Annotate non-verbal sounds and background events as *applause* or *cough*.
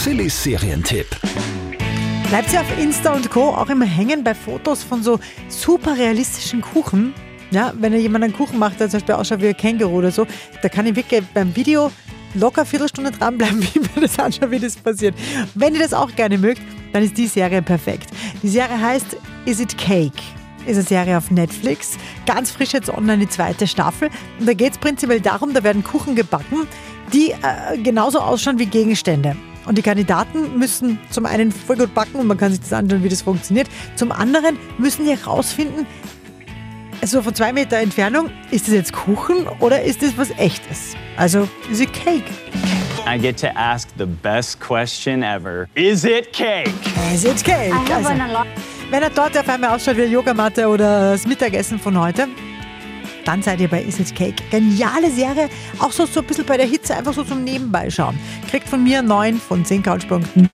Silly Serientipp. Bleibt ihr auf Insta und Co. auch immer hängen bei Fotos von so super realistischen Kuchen? Ja, wenn jemand einen Kuchen macht, der zum Beispiel ausschaut wie ein Känguru oder so, da kann ich wirklich beim Video locker Viertelstunde dranbleiben, *laughs* wie mir das anschaut, wie das passiert. Wenn ihr das auch gerne mögt, dann ist die Serie perfekt. Die Serie heißt Is It Cake? Ist eine Serie auf Netflix. Ganz frisch jetzt online die zweite Staffel. Und da geht es prinzipiell darum, da werden Kuchen gebacken, die äh, genauso ausschauen wie Gegenstände. Und die Kandidaten müssen zum einen voll gut backen und man kann sich das anschauen, wie das funktioniert. Zum anderen müssen die herausfinden, also von zwei Meter Entfernung, ist das jetzt Kuchen oder ist das was echtes? Also, ist it cake? I get to ask the best question ever. Is it cake? Is it cake? Also, wenn er dort auf einmal ausschaut wie eine Yogamatte oder das Mittagessen von heute, dann seid ihr bei Is It Cake. Geniale Serie, auch so, so ein bisschen bei der Hitze, einfach so zum Nebenbei schauen. Kriegt von mir 9 von 10 Couchpunkten.